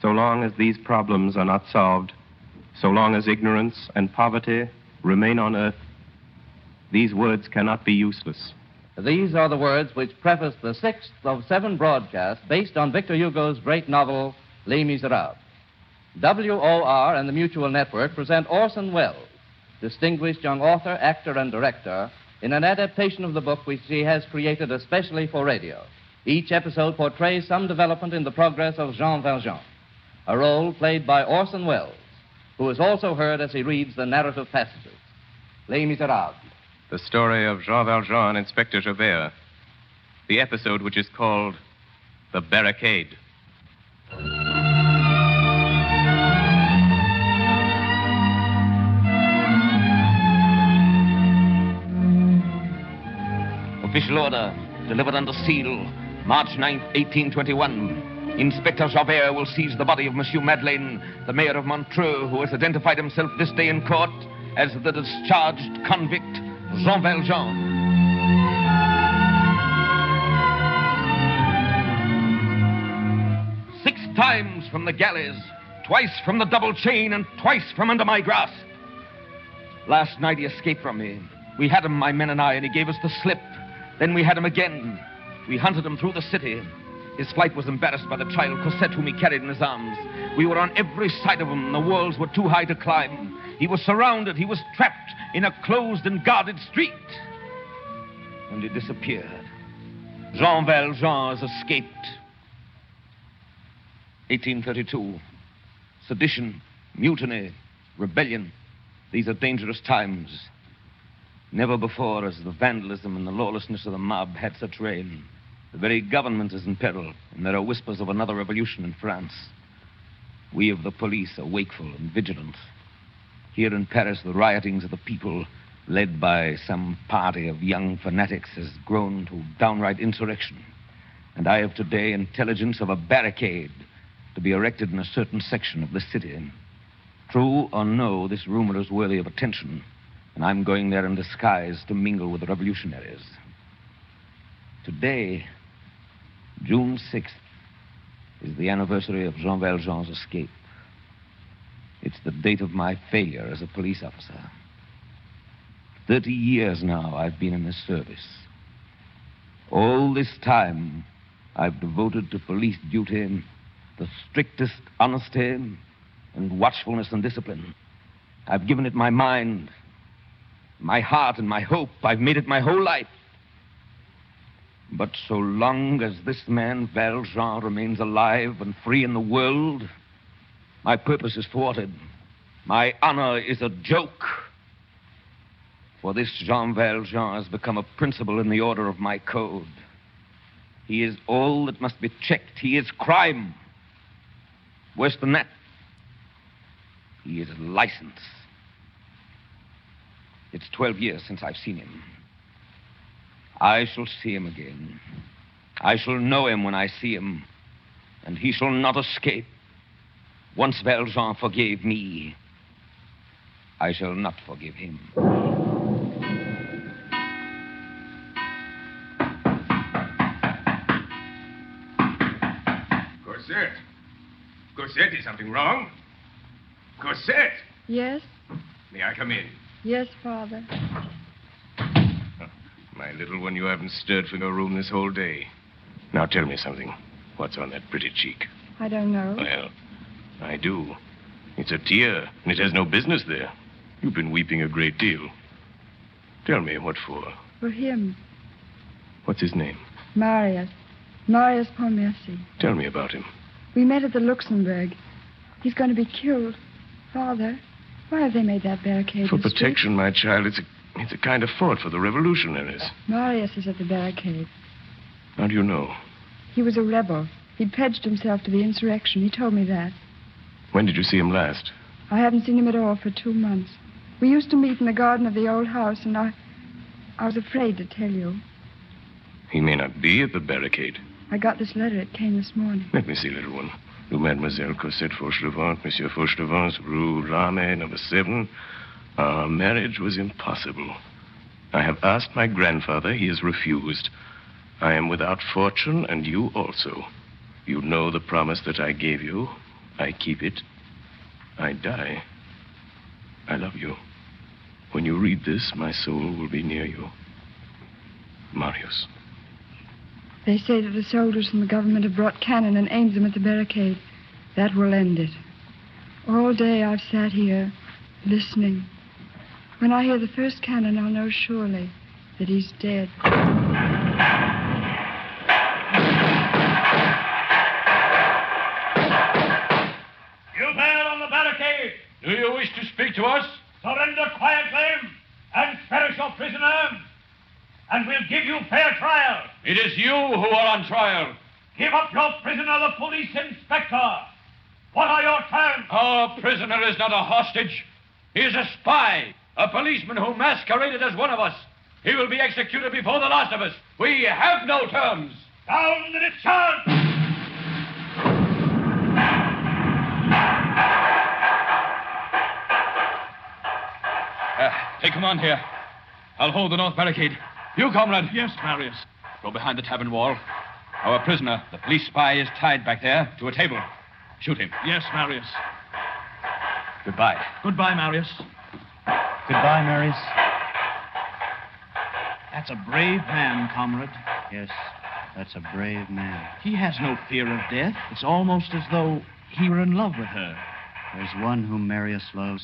So long as these problems are not solved, so long as ignorance and poverty remain on earth, these words cannot be useless. These are the words which preface the sixth of seven broadcasts based on Victor Hugo's great novel, Les Miserables. WOR and the Mutual Network present Orson Welles, distinguished young author, actor, and director, in an adaptation of the book which he has created especially for radio. Each episode portrays some development in the progress of Jean Valjean, a role played by Orson Welles, who is also heard as he reads the narrative passages. Les Miserables. The story of Jean Valjean and Inspector Javert. The episode which is called The Barricade. Official order, delivered under seal, March 9th, 1821. Inspector Javert will seize the body of Monsieur Madeleine, the mayor of Montreuil, who has identified himself this day in court as the discharged convict, Jean Valjean. Six times from the galleys, twice from the double chain, and twice from under my grasp. Last night he escaped from me. We had him, my men and I, and he gave us the slip. Then we had him again. We hunted him through the city. His flight was embarrassed by the child Cosette, whom he carried in his arms. We were on every side of him. The walls were too high to climb. He was surrounded. He was trapped in a closed and guarded street. And he disappeared. Jean Valjean has escaped. 1832. Sedition, mutiny, rebellion. These are dangerous times. Never before has the vandalism and the lawlessness of the mob had such reign. The very government is in peril, and there are whispers of another revolution in France. We of the police are wakeful and vigilant. Here in Paris, the riotings of the people, led by some party of young fanatics, has grown to downright insurrection. And I have today intelligence of a barricade to be erected in a certain section of the city. True or no, this rumor is worthy of attention, and I'm going there in disguise to mingle with the revolutionaries. Today, June 6th, is the anniversary of Jean Valjean's escape. It's the date of my failure as a police officer. Thirty years now I've been in this service. All this time I've devoted to police duty the strictest honesty and watchfulness and discipline. I've given it my mind, my heart, and my hope. I've made it my whole life. But so long as this man, Valjean, remains alive and free in the world, my purpose is thwarted. My honor is a joke. For this Jean Valjean has become a principle in the order of my code. He is all that must be checked. He is crime. Worse than that, he is license. It's 12 years since I've seen him. I shall see him again. I shall know him when I see him, and he shall not escape. Once Valjean forgave me, I shall not forgive him. Cosette. Cosette, is something wrong? Cosette! Yes? May I come in? Yes, Father. My little one, you haven't stirred from your room this whole day. Now tell me something. What's on that pretty cheek? I don't know. Well, I do. It's a tear, and it has no business there. You've been weeping a great deal. Tell me, what for? For him, What's his name? Marius. Marius Pontmercy. Tell me about him. We met at the Luxembourg. He's going to be killed. Father, why have they made that barricade? For the street? protection, my child, it's a, it's a kind of fort for the revolutionaries. Marius is at the barricade. How do you know? He was a rebel. He'd pledged himself to the insurrection. He told me that. When did you see him last? I haven't seen him at all for two months. We used to meet in the garden of the old house, and I. I was afraid to tell you. He may not be at the barricade. I got this letter. It came this morning. Let me see, little one. To Mademoiselle Cosette Fauchelevent, Monsieur Fauchelevent, Rue Rame, number seven. Our marriage was impossible. I have asked my grandfather. He has refused. I am without fortune, and you also. You know the promise that I gave you. I keep it. I die. I love you. When you read this, my soul will be near you. Marius. They say that the soldiers from the government have brought cannon and aimed them at the barricade. That will end it. All day I've sat here, listening. When I hear the first cannon, I'll know surely that he's dead. You man on the barricade! Do you wish to speak to us? Surrender quietly and perish your prisoner, and we'll give you fair trial. It is you who are on trial. Give up your prisoner, the police inspector. What are your terms? Our prisoner is not a hostage. He is a spy, a policeman who masqueraded as one of us. He will be executed before the last of us. We have no terms. Down the discharge! Uh, take command here. I'll hold the north barricade. You, comrade. Yes, Marius. Go behind the tavern wall. Our prisoner, the police spy, is tied back there to a table. Shoot him. Yes, Marius. Goodbye. Goodbye, Marius. Goodbye, Marius. That's a brave man, comrade. Yes, that's a brave man. He has no fear of death. It's almost as though he were in love with her. There's one whom Marius loves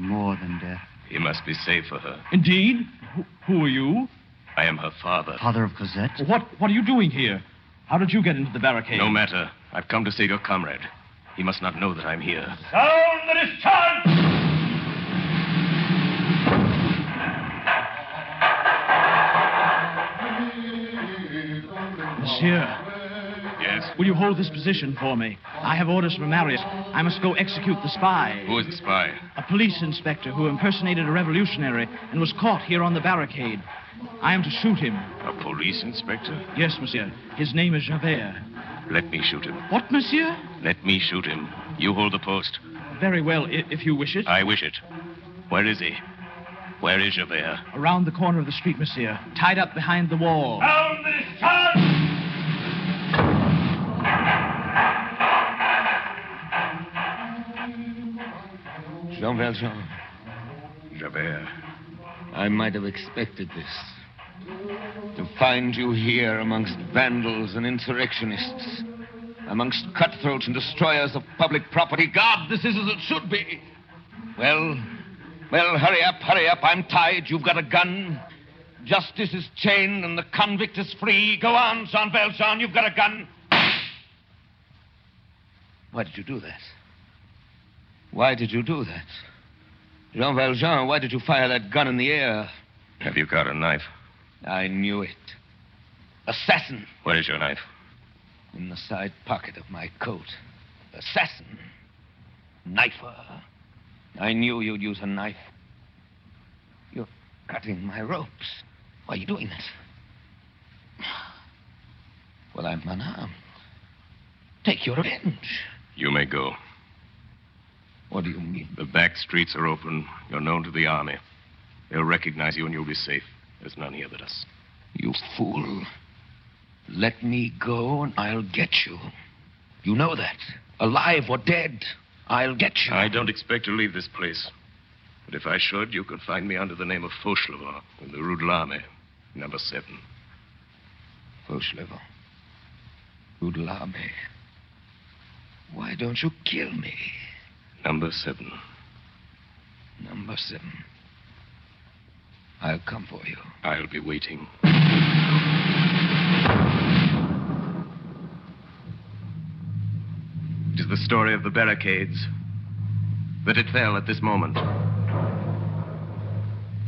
more than death. He must be safe for her. Indeed? Who, who are you? I am her father. Father of Cosette? What, what are you doing here? How did you get into the barricade? No matter. I've come to save your comrade. He must not know that I'm here. Sound the discharge! Monsieur, Yes? will you hold this position for me? I have orders from Marius. I must go execute the spy. Who is the spy? A police inspector who impersonated a revolutionary and was caught here on the barricade. I am to shoot him. A police inspector? Yes, monsieur. His name is Javert. Let me shoot him. What, monsieur? Let me shoot him. You hold the post. Very well, if you wish it. I wish it. Where is he? Where is Javert? Around the corner of the street, monsieur. Tied up behind the wall. Down the discharge! Jean Valjean, Javert. I might have expected this. To find you here amongst vandals and insurrectionists, amongst cutthroats and destroyers of public property. God, this is as it should be. Well, well, hurry up, hurry up. I'm tied. You've got a gun. Justice is chained and the convict is free. Go on, Jean Valjean. You've got a gun. Why did you do that? Why did you do that? Jean Valjean, why did you fire that gun in the air? Have you got a knife? I knew it. Assassin. Where is your knife? In the side pocket of my coat. Assassin. Knifer. I knew you'd use a knife. You're cutting my ropes. Why are you doing this? Well, I'm unarmed. Take your revenge. You may go. What do you mean? The back streets are open. You're known to the army. They'll recognize you and you'll be safe. There's none here but us. You fool. Let me go and I'll get you. You know that. Alive or dead, I'll get you. I don't expect to leave this place. But if I should, you could find me under the name of Fauchelevent in the Rue de l'Armée, number seven. Fauchelevent. Rue de l'Armée. Why don't you kill me? Number seven. Number seven. I'll come for you. I'll be waiting. It is the story of the barricades. That it fell at this moment.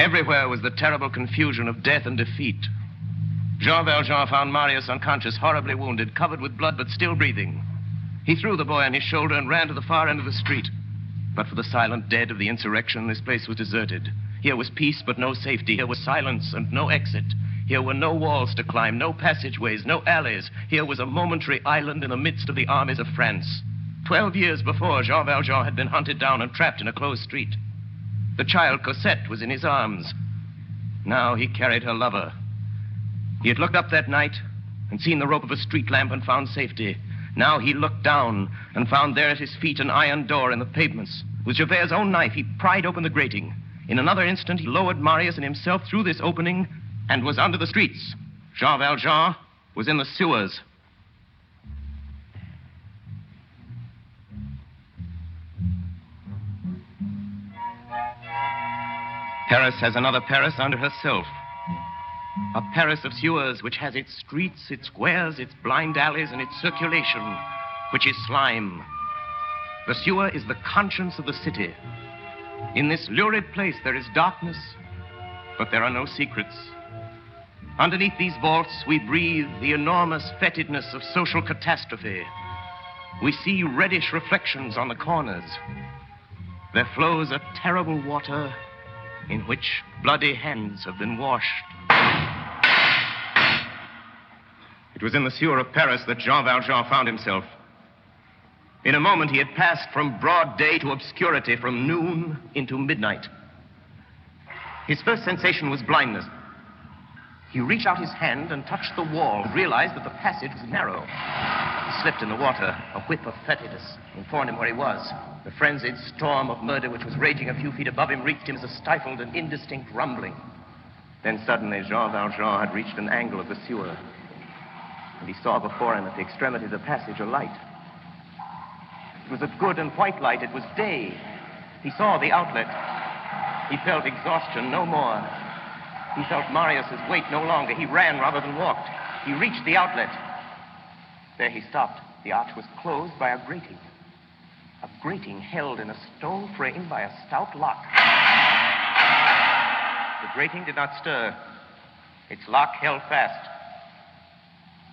Everywhere was the terrible confusion of death and defeat. Jean Valjean found Marius unconscious, horribly wounded, covered with blood, but still breathing. He threw the boy on his shoulder and ran to the far end of the street. But for the silent dead of the insurrection, this place was deserted. Here was peace, but no safety. Here was silence and no exit. Here were no walls to climb, no passageways, no alleys. Here was a momentary island in the midst of the armies of France. Twelve years before, Jean Valjean had been hunted down and trapped in a closed street. The child Cosette was in his arms. Now he carried her lover. He had looked up that night and seen the rope of a street lamp and found safety. Now he looked down and found there at his feet an iron door in the pavements. With Javert's own knife, he pried open the grating. In another instant, he lowered Marius and himself through this opening and was under the streets. Jean Valjean was in the sewers. Paris has another Paris under herself. A Paris of sewers which has its streets, its squares, its blind alleys, and its circulation, which is slime. The sewer is the conscience of the city. In this lurid place, there is darkness, but there are no secrets. Underneath these vaults, we breathe the enormous fetidness of social catastrophe. We see reddish reflections on the corners. There flows a terrible water in which bloody hands have been washed. It was in the sewer of Paris that Jean Valjean found himself. In a moment, he had passed from broad day to obscurity, from noon into midnight. His first sensation was blindness. He reached out his hand and touched the wall, realized that the passage was narrow. He slipped in the water. A whip of fetidness informed him where he was. The frenzied storm of murder which was raging a few feet above him reached him as a stifled and indistinct rumbling. Then suddenly, Jean Valjean had reached an angle of the sewer, and he saw before him at the extremity of the passage a light. It was a good and white light. It was day. He saw the outlet. He felt exhaustion no more. He felt Marius's weight no longer. He ran rather than walked. He reached the outlet. There he stopped. The arch was closed by a grating. A grating held in a stone frame by a stout lock. The grating did not stir. Its lock held fast.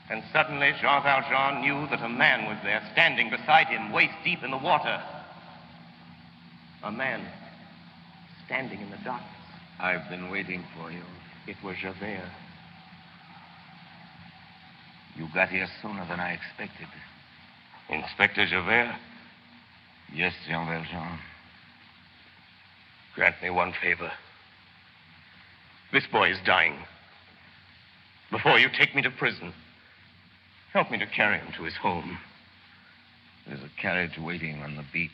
And suddenly Jean Valjean knew that a man was there, standing beside him, waist deep in the water. A man standing in the darkness. I've been waiting for you. It was Javert. You got here sooner than I expected. Inspector Javert, Yes, Jean Valjean. grant me one favor. This boy is dying. Before you take me to prison, help me to carry him to his home. There's a carriage waiting on the beach.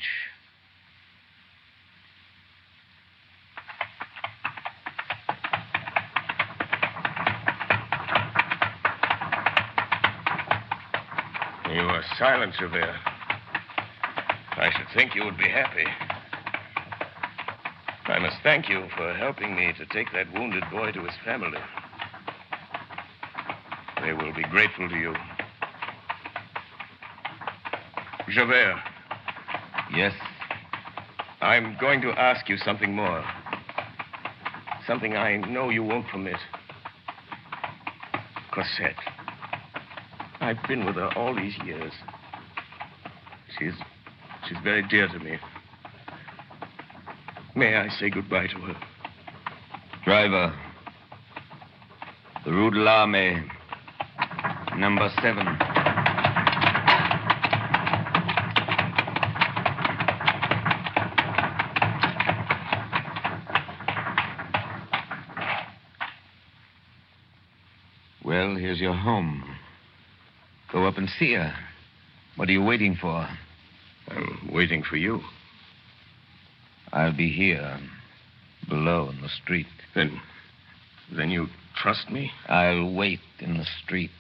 You are silent, Javert. I should think you would be happy. I must thank you for helping me to take that wounded boy to his family. They will be grateful to you. Javert, Yes, I'm going to ask you something more. Something I know you won't permit. Cosette. I've been with her all these years. She's she's very dear to me. May I say goodbye to her? driver. The Rue de l'Armée, number seven. Well, here's your home. Go up and see her. What are you waiting for? I'm waiting for you. I'll be here, below in the street. Then then you trust me? I'll wait in the street.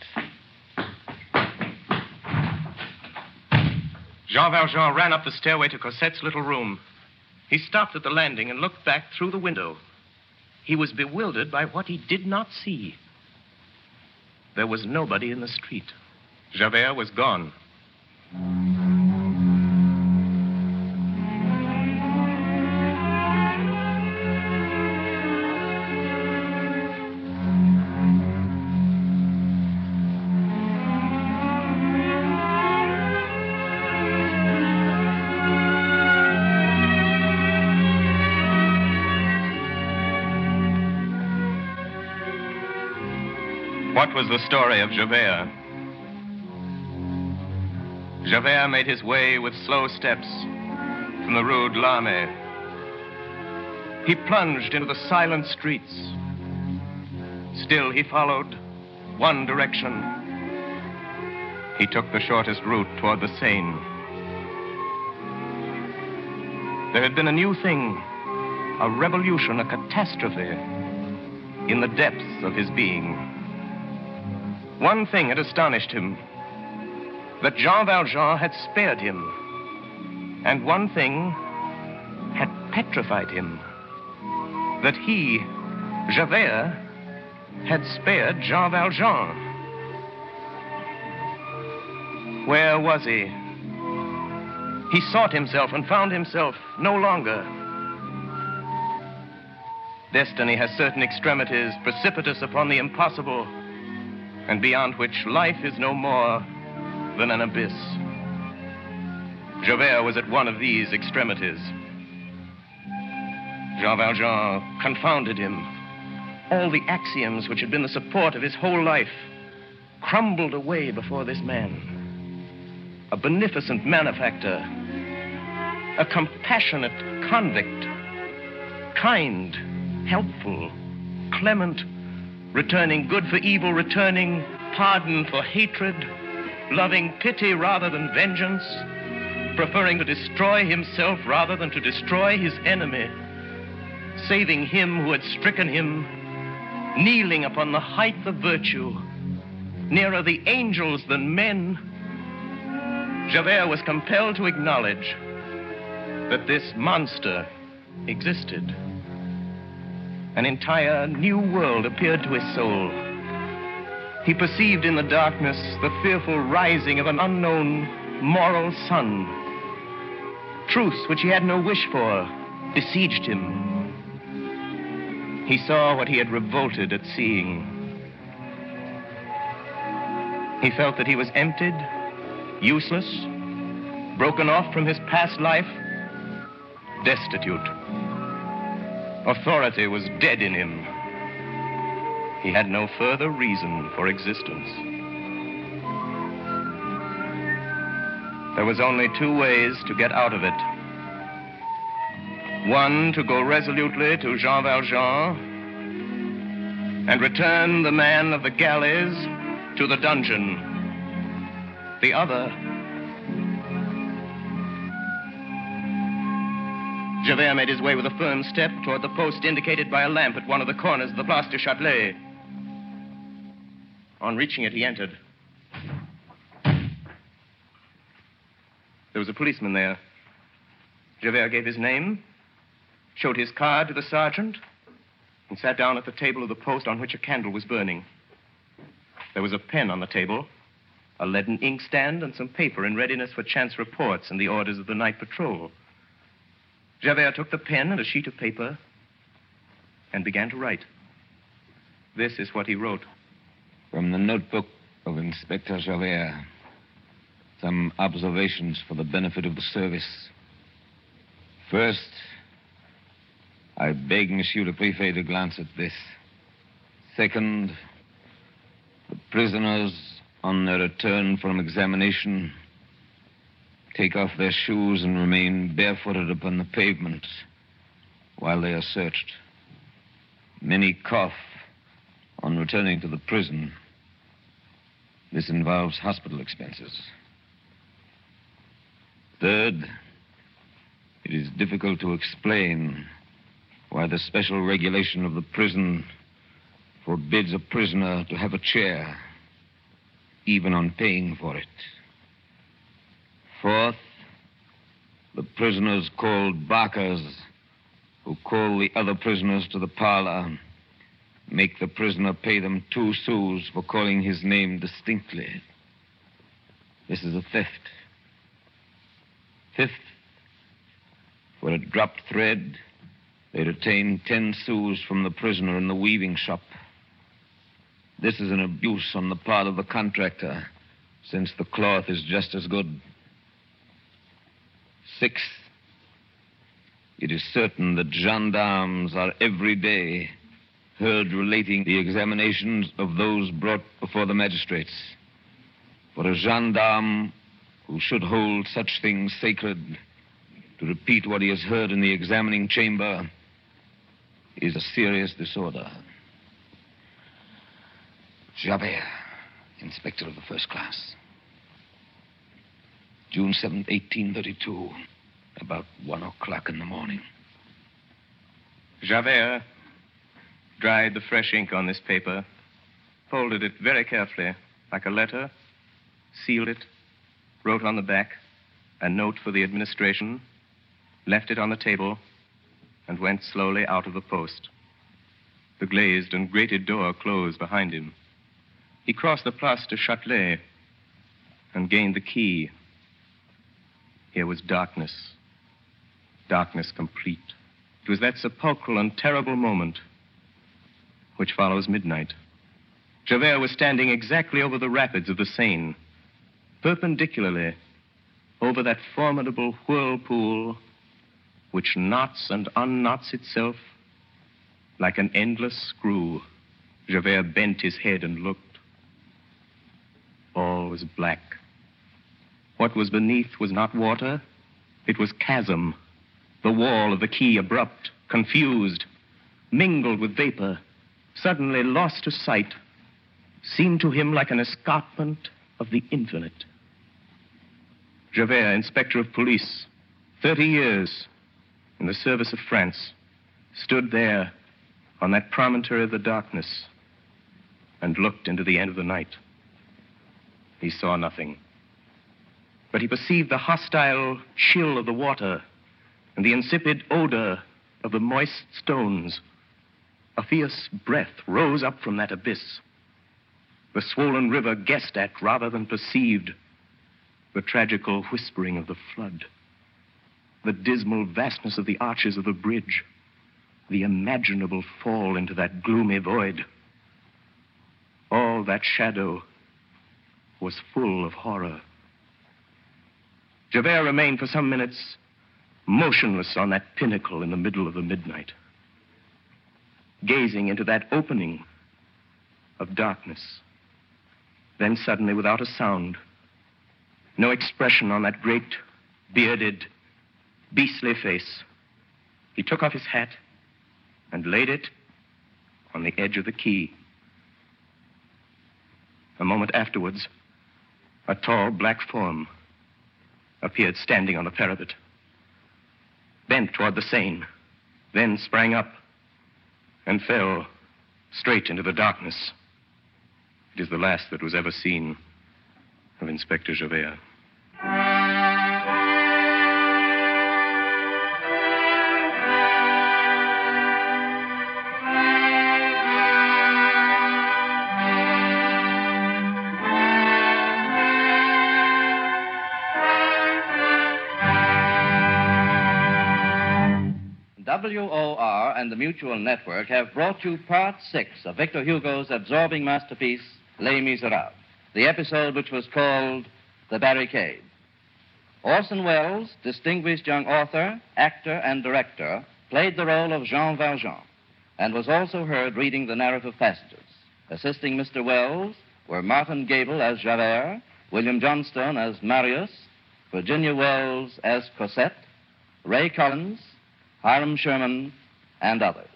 Jean Valjean ran up the stairway to Cosette's little room. He stopped at the landing and looked back through the window. He was bewildered by what he did not see. There was nobody in the street. Javert was gone. What was the story of Javert? Javert made his way with slow steps from the Rue de. He plunged into the silent streets. Still, he followed one direction. he took the shortest route toward the Seine. There had been a new thing, a revolution, a catastrophe in the depths of his being. One thing had astonished him that Jean Valjean had spared him. And one thing had petrified him that he, Javert, had spared Jean Valjean. Where was he? He sought himself and found himself no longer. Destiny has certain extremities precipitous upon the impossible, and beyond which life is no more than an abyss. Javert was at one of these extremities. Jean Valjean confounded him. All the axioms which had been the support of his whole life crumbled away before this man. A beneficent malefactor, a compassionate convict, kind, helpful, clement, returning good for evil, returning pardon for hatred, loving pity rather than vengeance, preferring to destroy himself rather than to destroy his enemy, saving him who had stricken him, kneeling upon the height of virtue, nearer the angels than men. Javert was compelled to acknowledge that this monster existed. An entire new world appeared to his soul. He perceived in the darkness the fearful rising of an unknown moral sun. Truths which he had no wish for besieged him. He saw what he had revolted at seeing. He felt that he was emptied, useless, broken off from his past life, destitute. Authority was dead in him. He had no further reason for existence. There was only two ways to get out of it. One, to go resolutely to Jean Valjean and return the man of the galleys to the dungeon. The other, Javert made his way with a firm step toward the post indicated by a lamp at one of the corners of the Place du Châtelet. On reaching it, he entered. There was a policeman there. Javert gave his name, showed his card to the sergeant, and sat down at the table of the post on which a candle was burning. There was a pen on the table, a leaden inkstand, and some paper in readiness for chance reports and the orders of the night patrol. Javert took the pen and a sheet of paper and began to write. This is what he wrote. From the notebook of Inspector Javert, some observations for the benefit of the service. First, I beg Monsieur le Préfet to glance at this. Second, the prisoners, on their return from examination, take off their shoes and remain barefooted upon the pavement while they are searched. Many cough on returning to the prison. This involves hospital expenses. Third, it is difficult to explain why the special regulation of the prison forbids a prisoner to have a chair, even on paying for it. Fourth, the prisoners called barkers, who call the other prisoners to the parlor, make the prisoner pay them two sous for calling his name distinctly. This is a theft. Fifth, for a dropped thread, they retain ten sous from the prisoner in the weaving shop. This is an abuse on the part of the contractor, since the cloth is just as good. Sixth, it is certain that gendarmes are every day heard relating the examinations of those brought before the magistrates. For a gendarme who should hold such things sacred to repeat what he has heard in the examining chamber is a serious disorder. Javert, inspector of the first class. June 7th, 1832. About one o'clock in the morning. Javert dried the fresh ink on this paper, folded it very carefully, like a letter, sealed it, wrote on the back a note for the administration, left it on the table, and went slowly out of the post. The glazed and grated door closed behind him. He crossed the Place de Châtelet and gained the quay. Here was darkness. Darkness complete. It was that sepulchral and terrible moment which follows midnight. Javert was standing exactly over the rapids of the Seine, perpendicularly over that formidable whirlpool which knots and unknots itself like an endless screw. Javert bent his head and looked. All was black. What was beneath was not water, it was chasm. The wall of the quay abrupt, confused, mingled with vapor, suddenly lost to sight, seemed to him like an escarpment of the infinite. Javert, inspector of police, 30 years in the service of France, stood there on that promontory of the darkness and looked into the end of the night. He saw nothing. But he perceived the hostile chill of the water and the insipid odor of the moist stones. A fierce breath rose up from that abyss. The swollen river guessed at rather than perceived the tragical whispering of the flood, the dismal vastness of the arches of the bridge, the imaginable fall into that gloomy void. All that shadow was full of horror. Javert remained for some minutes motionless on that pinnacle in the middle of the midnight, gazing into that opening of darkness. Then suddenly, without a sound, no expression on that great, bearded, beastly face, he took off his hat and laid it on the edge of the quay. A moment afterwards, a tall black form appeared standing on the parapet, bent toward the Seine, then sprang up and fell straight into the darkness. It is the last that was ever seen of Inspector Javert. WOR and the Mutual Network have brought you part six of Victor Hugo's absorbing masterpiece, Les Miserables, the episode which was called The Barricade. Orson Welles, distinguished young author, actor, and director, played the role of Jean Valjean and was also heard reading the narrative passages. Assisting Mr. Welles were Martin Gabel as Javert, William Johnstone as Marius, Virginia Wells as Cosette, Ray Collins, Hiram Sherman, and others.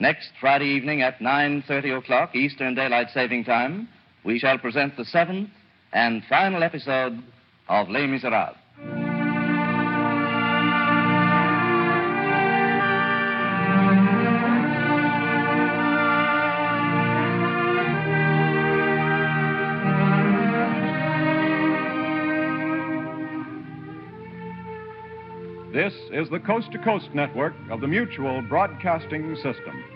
Next Friday evening at 9.30 o'clock Eastern Daylight Saving Time, we shall present the seventh and final episode of Les Miserables. This is the Coast to Coast Network of the Mutual Broadcasting System.